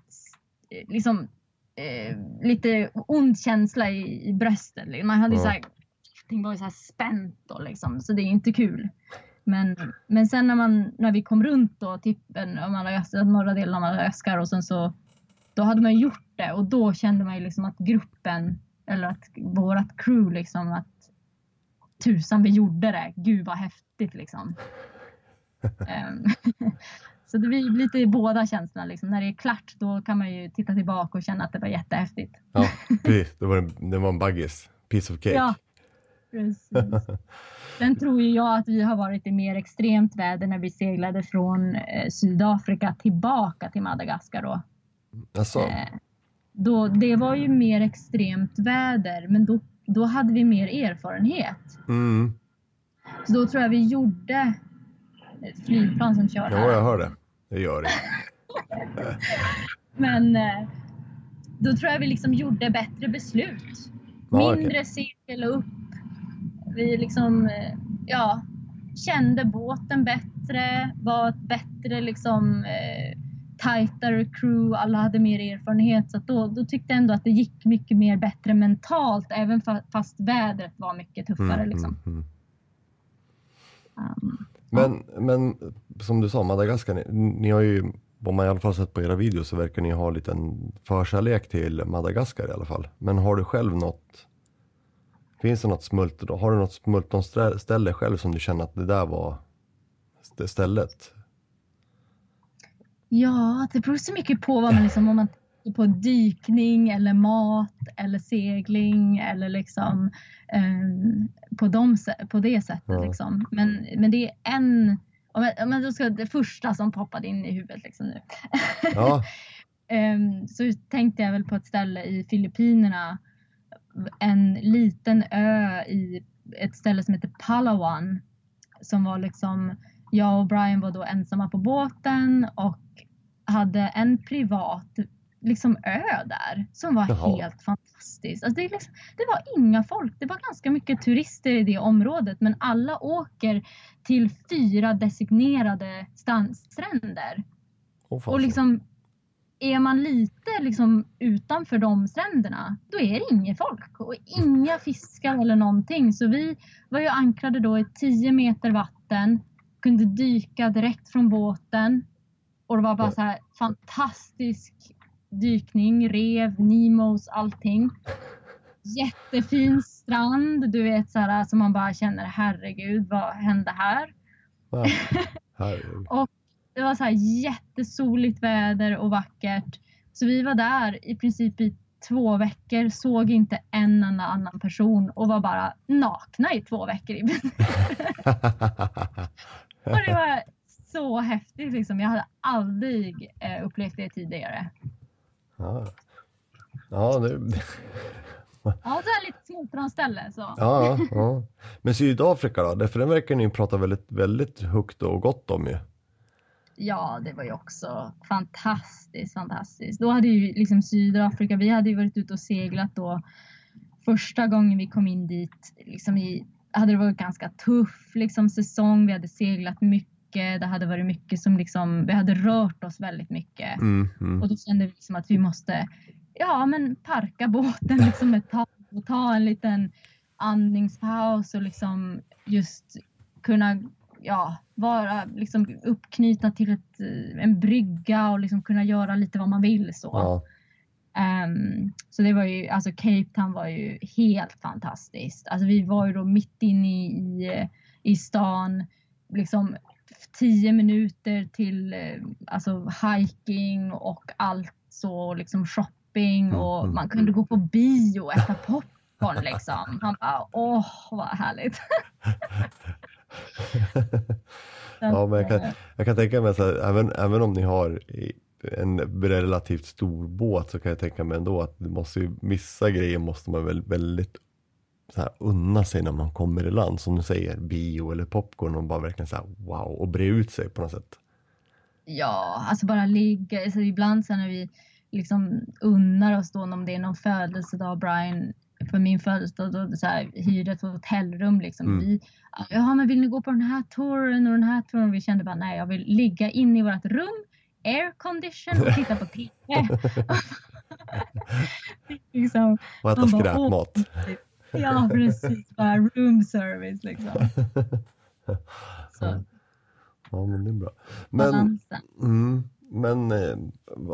liksom, eh, lite ond känsla i, i bröstet. Man hade ju Ja. så här, allting var ju så här spänt då liksom, så det är inte kul. Men, men sen när, man, när vi kom runt då, tippen av Madagaskar, norra delen av Madagaskar och sen så då hade man gjort det och då kände man ju liksom att gruppen eller att vårat crew liksom att tusan vi gjorde det. Gud vad häftigt liksom. Ehm, så det blir lite båda känslorna liksom. När det är klart då kan man ju titta tillbaka och känna att det var jättehäftigt. ja, precis. Det var en, det var en baggis, piece of cake. Ja. precis. Sen tror ju jag att vi har varit i mer extremt väder när vi seglade från eh, Sydafrika tillbaka till Madagaskar då. Alltså, då. Det var ju mer extremt väder, men då, då hade vi mer erfarenhet. mm, Så då tror jag vi gjorde ett flygplan som kör ja, här. jag hör det. Det gör det. Men eh, då tror jag vi liksom gjorde bättre beslut. Ja, Mindre okej. segel upp. Vi liksom, eh, ja, kände båten bättre, var ett bättre liksom eh, tajtare crew, alla hade mer erfarenhet. Så då, då tyckte jag ändå att det gick mycket mer bättre mentalt, även fa- fast vädret var mycket tuffare. Mm, liksom. mm, mm. Um, Men, men som du sa, Madagaskar, ni, ni har ju, vad man i alla fall sett på era videos så verkar ni ha en liten förkärlek till Madagaskar i alla fall. Men har du själv något, finns det något smult, har du något smultronställe själv som du känner att det där var st- stället? Ja, det beror så mycket på vad man liksom, om man på dykning eller mat eller segling eller liksom ehm, på, de, sä- på det sättet. Ja. Liksom. Men, men det är en, om jag, om jag ska, det första som poppade in i huvudet liksom nu. Ja, Ehm, så tänkte jag väl på ett ställe i Filippinerna. En liten ö i ett ställe som heter Palawan. Som var liksom, jag och Brian var då ensamma på båten och hade en privat liksom ö där som var Jaha. helt fantastisk. Alltså det, liksom, det var inga folk, det var ganska mycket turister i det området men alla åker till fyra designerade stränder. Fan Och liksom, är man lite liksom utanför de stränderna, då är det inget folk och inga fiskar eller någonting. Så vi var ju ankrade då i 10 meter vatten, kunde dyka direkt från båten och det var bara så här fantastisk dykning, rev, Nemos, allting. Jättefin strand, du vet så här som man bara känner herregud, vad hände här? Ja, herregud. Det var så här jättesoligt väder och vackert. Så vi var där i princip i två veckor, såg inte en enda annan person och var bara nakna i två veckor. och det var så häftigt liksom. Jag hade aldrig eh, upplevt det tidigare. ja. Ja, det, Ja, så här lite smultronställe så. ja, ja. Men Sydafrika då? För den verkar ni prata väldigt, väldigt högt och gott om ju. Ja, det var ju också fantastiskt, fantastiskt. Då hade ju liksom Sydafrika, vi hade ju varit ute och seglat då första gången vi kom in dit. Liksom i, hade det varit ganska tuff liksom, säsong. Vi hade seglat mycket. Det hade varit mycket som liksom, vi hade rört oss väldigt mycket. Mm, mm. Och då kände vi liksom att vi måste ja, men parka båten liksom ett tag och ta en liten andningspaus och liksom just kunna ja, vara liksom uppknutna till ett, eh, en brygga och liksom kunna göra lite vad man vill. Så. Ja, Ehm, så det var ju, alltså Cape Town var ju helt fantastiskt. Alltså vi var ju då mitt inne i, i, i stan, liksom tio minuter till eh, alltså hiking och allt så, liksom shopping Mm, och mm. man kunde gå på bio och äta popcorn liksom. Han bara, åh vad härligt. Ja, men jag kan- jag kan tänka mig så här, även, även om ni har en relativt stor båt så kan jag tänka mig ändå att måste ju, vissa grejer måste man väl väldigt så här, unna sig när man kommer i land. Som du säger, bio eller popcorn och bara verkligen så här, wow och bre ut sig på något sätt. Ja, alltså bara ligga. Alltså ibland så när vi liksom unnar oss då om det är någon födelsedag, Brian, för min födelsedag, då så här, hyrde ett hotellrum liksom. Mm. Vi, ja, men vill ni gå på den här touren och den här touren? Vi kände bara nej, jag vill ligga inne i vårt rum, aircondition och titta på TV. liksom, Och äta skräpmat. ja, precis. Bara room service liksom. Så, Ja, men det är bra. Men, mm, men eh,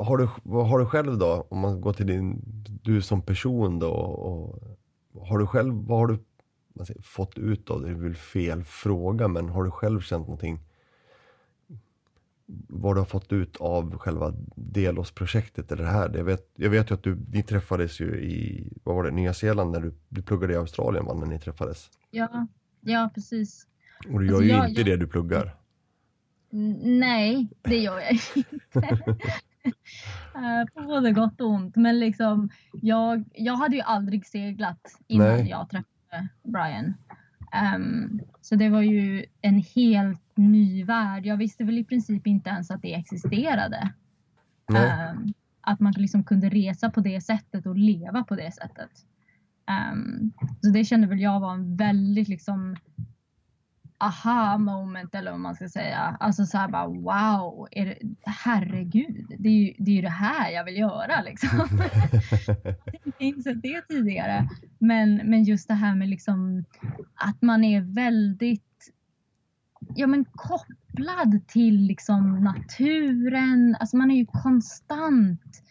har, du, vad har du själv då, om man går till din, du som person då, och, har du själv, vad har du säger, fått ut av det? Det är väl fel fråga, men har du själv känt någonting vad du har fått ut av själva Delos-projektet eller det här. Jag vet, jag vet ju att du, ni träffades ju i, vad var det, Nya Zeeland när du, du pluggade i Australien va, när ni träffades? Ja, ja precis. Och du gör Alltså, ju jag- inte jag- det du pluggar. Nej, det gör jag inte. Eh, På både gott och ont. Men liksom, jag, jag hade ju aldrig seglat innan Nej. jag träffade Brian. Ehm, så det var ju en helt ny värld. Jag visste väl i princip inte ens att det existerade. Ehm, att man liksom kunde resa på det sättet och leva på det sättet. Ehm, så det kände väl jag var en väldigt liksom aha moment eller vad man ska säga. Alltså så här bara wow, är det, herregud, det är, ju, det är ju det här jag vill göra liksom. jag hade inte insett det tidigare. Men, men just det här med liksom att man är väldigt ja, men kopplad till liksom naturen. Alltså man är ju konstant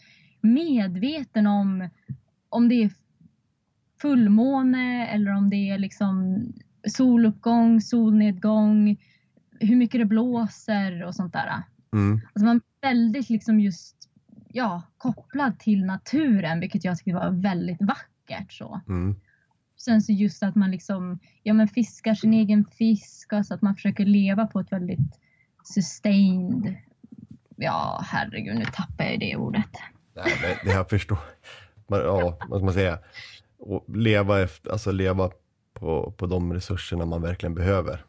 medveten om om det är fullmåne eller om det är liksom soluppgång, solnedgång, hur mycket det blåser och sånt där. Mm. Alltså man är väldigt liksom just ja, kopplad till naturen, vilket jag tycker var väldigt vackert. Så. Mm. Sen så just att man liksom ja, men fiskar sin egen fisk, alltså att man försöker leva på ett väldigt sustained, ja herregud nu tappar jag det ordet. Nej, men det jag förstår. Men, ja, vad ska man säga? Och leva, efter, alltså leva på, på de resurserna man verkligen behöver.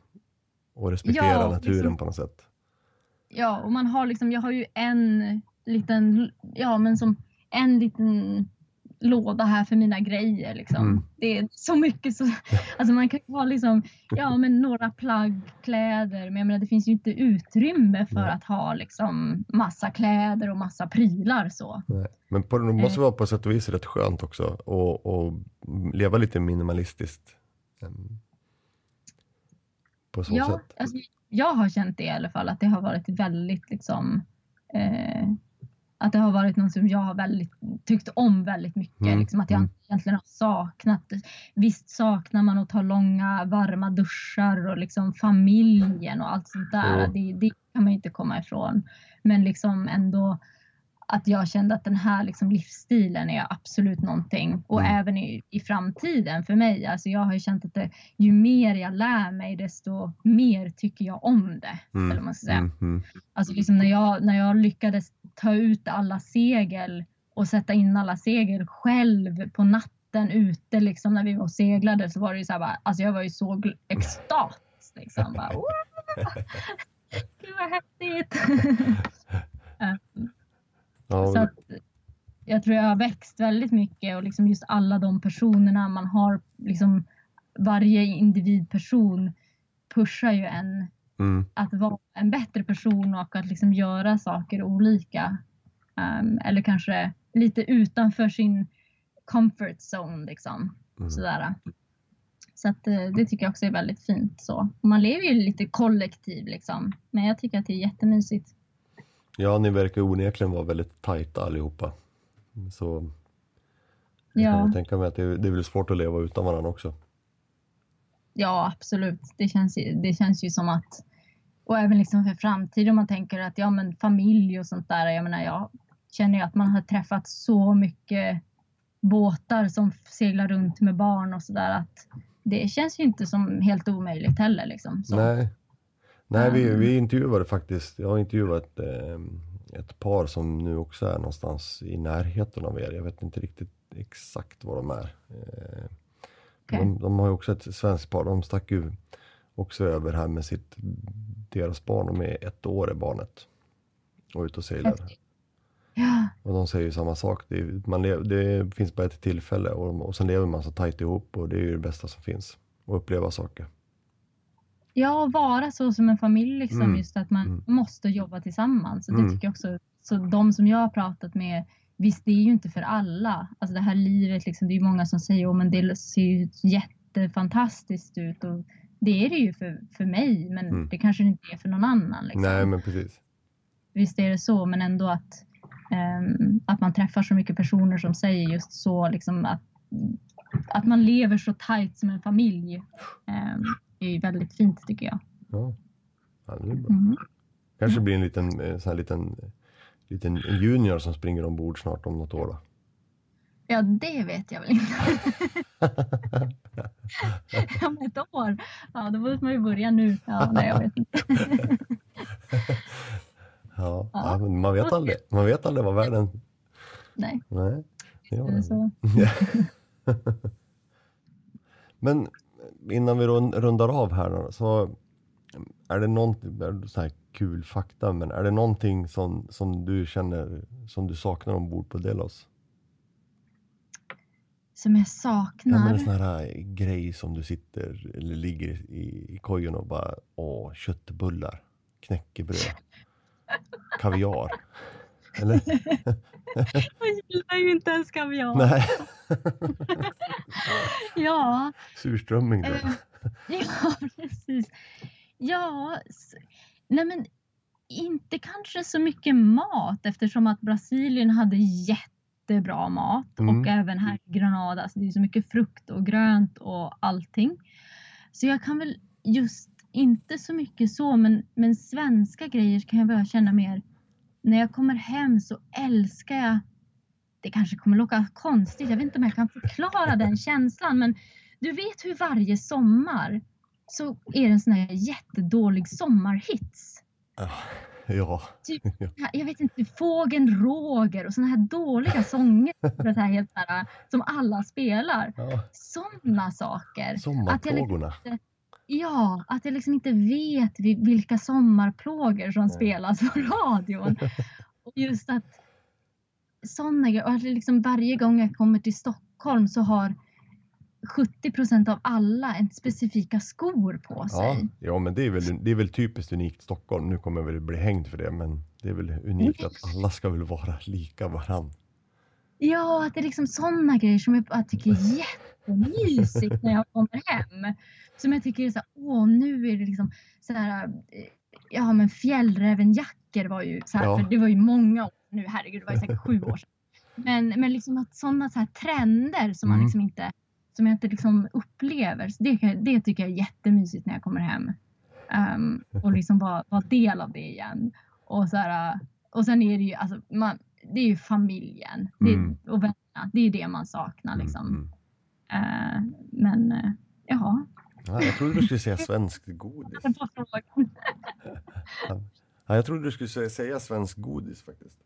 Och respektera Ja, naturen liksom- på något sätt. Ja, och man har liksom, jag har ju en liten, ja men som en liten låda här för mina grejer liksom. Mm. Det är så mycket så, alltså man kan ha liksom, ja men några plagg, kläder, men jag menar det finns ju inte utrymme för Nej. att ha liksom massa kläder och massa prylar så. Nej. Men på, det måste Eh. vara på sätt och vis rätt skönt också och, och leva lite minimalistiskt. På så Ja, sätt. alltså, jag har känt det i alla fall, att det har varit väldigt liksom eh, att det har varit något som jag har väldigt, tyckt om väldigt mycket. Mm, Liksom att jag mm. egentligen har saknat. Visst saknar man att ta långa varma duschar och liksom familjen och allt sånt där. Jo. Det, det kan man ju inte komma ifrån. Men liksom ändå att jag kände att den här liksom livsstilen är absolut någonting. Och Mm. även i, i framtiden för mig. Alltså jag har ju känt att det, ju mer jag lär mig desto mer tycker jag om det. Mm, Eller man ska säga. Mm, mm. Alltså liksom när, jag, när jag lyckades ta ut alla segel och sätta in alla segel själv på natten ute liksom när vi var och seglade så var det ju så här bara, alltså jag var ju så extas liksom. Bara, "Wow! Gud vad häftigt! Ja, så att, jag tror jag har växt väldigt mycket och liksom just alla de personerna man har, liksom varje individperson pushar ju en mm, att vara en bättre person och att liksom göra saker olika. Ehm, eller kanske lite utanför sin comfort zone. Liksom. mm. Sådär. Så att, eh, det tycker jag också är väldigt fint. Så. Man lever ju lite kollektiv liksom. Men jag tycker att det är jättemysigt. Ja, ni verkar onekligen vara väldigt tajta allihopa. Så jag kan Ja, väl tänka mig att det, det är väl svårt att leva utan varandra också. ja absolut. Det känns, det känns ju som att och även liksom för framtiden om man tänker att ja men familj och sånt där. Jag menar jag känner ju att man har träffat så mycket båtar som seglar runt med barn och sådär att det känns ju inte som helt omöjligt heller liksom. Så. Nej, Nej vi, Mm. vi intervjuade faktiskt, jag har intervjuat eh, ett par som nu också är någonstans i närheten av er. Jag vet inte riktigt exakt var de är. Eh, Okej. de, de har ju också ett svenskt par, de stack ju också över här med sitt, deras barn, de är ett år är barnet. Och ute och seglar. Ja, Och de säger ju samma sak, det, är- man lev, det finns bara ett tillfälle och, och sen lever man så tajt ihop och det är ju det bästa som finns. Och uppleva saker. Ja, och vara så som en familj liksom. Mm. Just att man Mm. måste jobba tillsammans. Och det Mm. tycker jag också. Så de som jag har pratat med Visst, det är ju inte för alla. Alltså det här livet, liksom, det är ju många som säger att det ser ju jättefantastiskt ut. Och det är det ju för, för mig, men Mm. det kanske inte är för någon annan. Liksom. Nej men precis. Visst är det så, men ändå att, ehm, att man träffar så mycket personer som säger just så, liksom att, att man lever så tajt som en familj. Um, är ju väldigt fint tycker jag. Ja, ja det är bra. Mm. Kanske blir en liten, eh, sån här liten, liten junior som springer ombord snart om något år då. Ja, det vet jag väl inte. Om ett år? Ja, då måste man ju börja nu. Ja, nej, jag vet inte. Ja, Ja. man vet aldrig. Man vet aldrig vad världen... Nej, Nej. det gör man så. Men innan vi rund- rundar av här så är det någonting, så här kul fakta, men är det någonting som, som du känner som du saknar ombord på Delos? Som jag Ja, men saknar. en sån här grej som du sitter eller ligger i, i kojen och bara, åh, köttbullar, knäckebröd, kaviar. Eller? Jag gillar ju inte ens kaviar. Nej, Ja, surströmming då. eh, ja, precis. Ja, nej men inte kanske så mycket mat eftersom att Brasilien hade jättebra mat Mm. och även här i Granada. Så det är så mycket frukt och grönt och allting. Så jag kan väl just inte så mycket så, men, men svenska grejer kan jag börja känna mer. När jag kommer hem så älskar jag, det kanske kommer låta konstigt, jag vet inte om jag kan förklara den känslan, men du vet hur varje sommar så är det en sån här jättedålig sommarhits. Ja. Typ, jag vet inte, Fågeln Roger och såna här dåliga sånger så här helt här, som alla spelar. ja. Sådana saker. Sommarplågorna. Ja, att jag liksom inte vet vi- vilka sommarplågor som Nej. spelas på radion. Och just att sådana grejer, och att liksom varje gång jag kommer till Stockholm så har 70 procent av alla en specifika skor på Ja, sig. ja, men det är, väl, det är väl typiskt unikt Stockholm. Nu kommer jag väl bli hängd för det, men det är väl unikt att alla ska väl vara lika varann. Ja, att det är liksom sådana grejer som jag bara tycker är jättemysigt när jag kommer hem. Som jag tycker är så här, åh nu är det liksom så här, eh, ja men fjällrävenjackor var ju så här, Ja. för det var ju många år nu, herregud det var ju säkert sju år sedan. Men, men liksom att sådana så här trender som man Mm. liksom inte, som jag inte liksom upplever, det, det tycker jag är jättemysigt när jag kommer hem. Ehm, och liksom vara, vara del av det igen. Och, så här, och sen är det ju, alltså, man, det är ju familjen det, Mm. och vännerna. Det är det man saknar liksom. Mm, Eh, men uh, ja, Ja, jag trodde du skulle säga svensk godis. Ja, jag trodde du skulle säga, säga svensk godis faktiskt.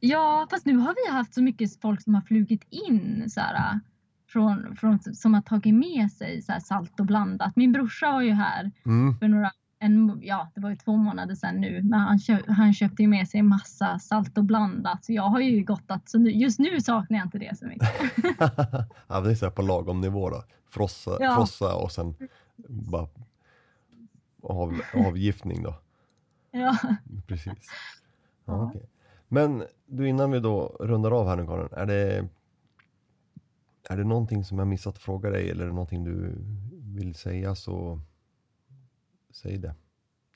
Ja, fast nu har vi haft så mycket folk som har flugit in så här, från, från, som har tagit med sig så här, salt och blandat. Min brorsa var ju här Mm. för några, en, ja det var ju två månader sedan nu, men han, köp, han köpte ju med sig massa salt och blandat. Så jag har ju gottat, så nu, just nu saknar jag inte det så mycket. ja, det är så på lagom nivå då. Frossa, Ja. frossa och sen bara av, avgiftning då. Ja. Precis. Ja, okej. Men du, innan vi då rundar av här nu Karin, är det, är det någonting som jag missat att fråga dig eller är det någonting du vill säga så säg det,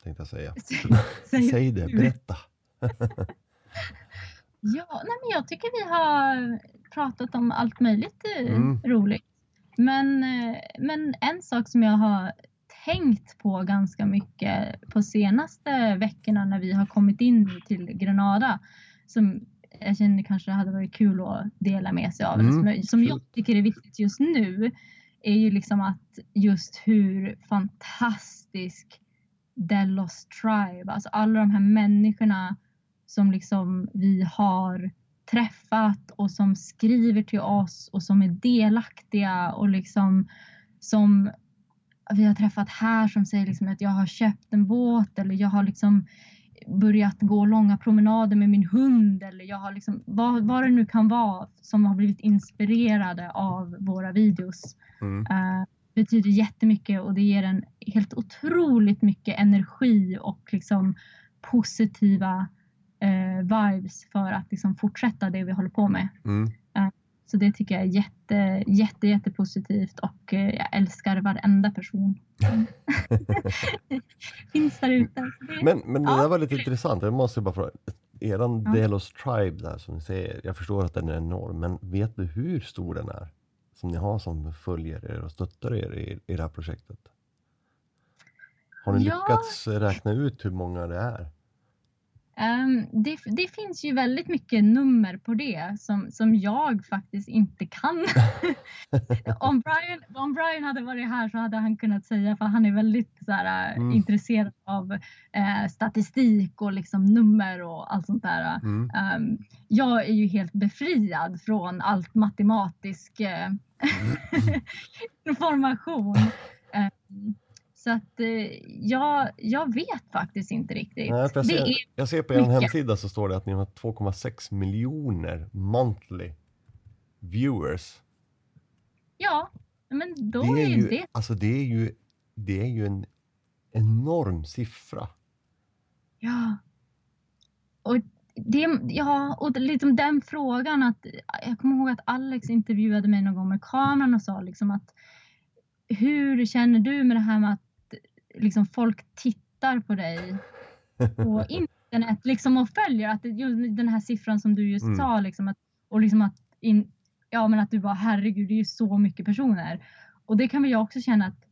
tänkte jag säga. Säg- Säg det, berätta. Ja, nej men jag tycker vi har pratat om allt möjligt eh, Mm. roligt. Men, eh, men en sak som jag har tänkt på ganska mycket på senaste veckorna när vi har kommit in till Granada som jag känner kanske hade varit kul att dela med sig av. Mm, som, som jag tycker är viktigt just nu är ju liksom att just hur fantastisk Delos Tribe, alltså alla de här människorna som liksom vi har träffat och som skriver till oss och som är delaktiga och liksom som vi har träffat här som säger liksom att jag har köpt en båt eller jag har liksom börjat gå långa promenader med min hund eller jag har liksom vad, vad det nu kan vara som har blivit inspirerade av våra videos Mm. eh, betyder jättemycket och det ger en helt otroligt mycket energi och liksom positiva eh, vibes för att liksom fortsätta det vi håller på med. Mm. Så det tycker jag är jätte, jätte, jätte positivt och eh, jag älskar varenda person som finns där ute. Det- Men, men det Ja, där var lite absolut. intressant, jag måste bara fråga. Eran Ja. Delos Tribe där som ni säger, jag förstår att den är enorm, men vet du hur stor den är? Som ni har som följer er och stöttar er i, i det här projektet? Har ni Ja. lyckats räkna ut hur många det är? Um, det, det, finns ju väldigt mycket nummer på det som, som jag faktiskt inte kan. om, Brian, om Brian hade varit här så hade han kunnat säga, för han är väldigt så här, mm. intresserad av eh, statistik och liksom nummer och allt sånt där. Mm. Um, jag är ju helt befriad från allt matematisk eh, information. Um, så att eh, jag, jag vet faktiskt inte riktigt. Nej, jag, ser, jag ser på er hemsida så står det att ni har 2,6 miljoner monthly viewers. Ja, men då det är, är ju, det... Alltså det är ju, det är ju en enorm siffra. Ja. Och det, ja, och liksom den frågan att jag kommer ihåg att Alex intervjuade mig någon gång med kameran och sa liksom att hur känner du med det här med att liksom folk tittar på dig på internet liksom och följer att den här siffran som du just mm. sa liksom att, och liksom att, in, ja, men att du bara herregud det är ju så mycket personer och det kan väl jag också känna att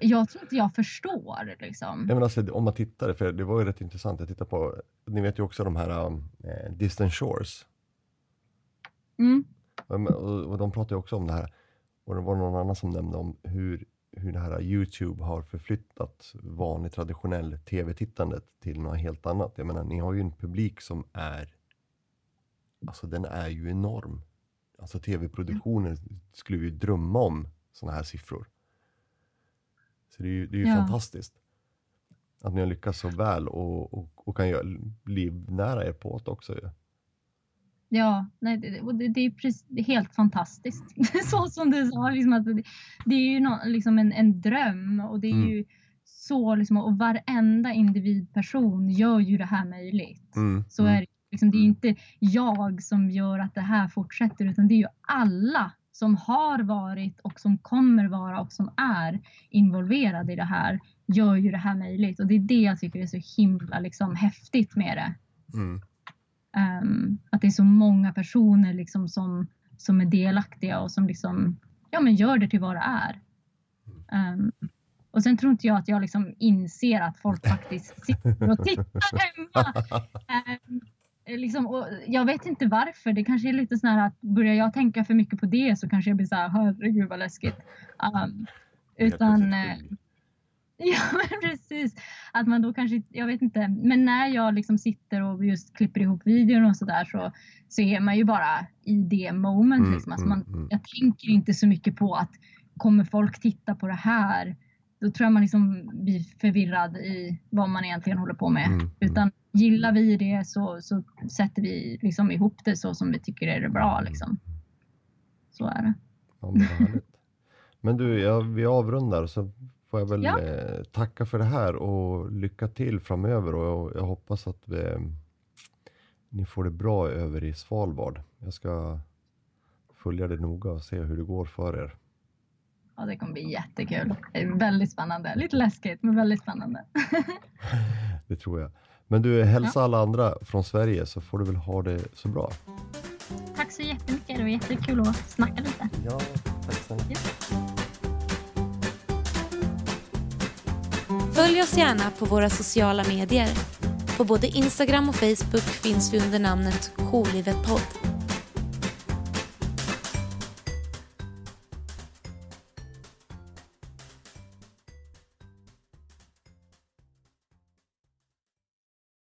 jag tror inte jag förstår. Liksom. Ja, men alltså, om man tittar, för det var ju rätt intressant, jag tittar på, ni vet ju också de här eh, Distant Shores. Mm. Och, och, de pratar ju också om det här, och det var någon annan som nämnde om hur hur det här Youtube har förflyttat vanligt traditionell tv-tittandet till något helt annat. Jag menar, ni har ju en publik som är, alltså den är ju enorm. Alltså tv-produktionen skulle ju drömma om sådana här siffror. Så det är ju, det är ju ja. fantastiskt att ni har lyckats så väl och, och, och kan göra, livnära er på det också. Ja, nej, det, det, det är precis, helt fantastiskt. så som du sa, liksom att det, det är ju no, liksom en, en dröm och det är mm. ju så liksom, och varenda individperson gör ju det här möjligt. Mm. Så är det, liksom, det är inte jag som gör att det här fortsätter utan det är ju alla som har varit och som kommer vara och som är involverade i det här gör ju det här möjligt och det är det jag tycker är så himla liksom, häftigt med det. Mm. Um, att det är så många personer liksom som, som är delaktiga och som liksom, ja, men gör det till vad det är. Um, och sen tror inte jag att jag liksom inser att folk faktiskt sitter och tittar hemma. Um, liksom, och jag vet inte varför. Det kanske är lite så här att börjar jag tänka för mycket på det så kanske jag blir så här, herregud vad läskigt. Utan, Ja, men precis. Att man då kanske, jag vet inte, men när jag liksom sitter och just klipper ihop videon och sådär så, så är man ju bara i det moment. Mm, liksom. alltså man, mm, mm. Jag tänker inte så mycket på att kommer folk titta på det här? Då tror jag man liksom blir förvirrad i vad man egentligen håller på med. Mm, mm. Utan gillar vi det så, så sätter vi liksom ihop det så som vi tycker är det bra. Liksom. Så är det. Ja, men, men du, ja, vi avrundar så får jag väl ja. eh, tacka för det här och lycka till framöver och jag, hoppas att vi, eh, ni får det bra över i Svalbard. Jag ska följa det noga och se hur det går för er. Ja, det kommer bli jättekul. Det är väldigt spännande. Lite läskigt, men väldigt spännande. det tror jag. Men du, hälsa ja. alla andra från Sverige så får du väl ha det så bra. Tack så jättemycket. Det var jättekul att snacka lite. Ja, tack snälla. Ja. Följ oss gärna på våra sociala medier. På både Instagram och Facebook finns vi under namnet Kolivetpodd.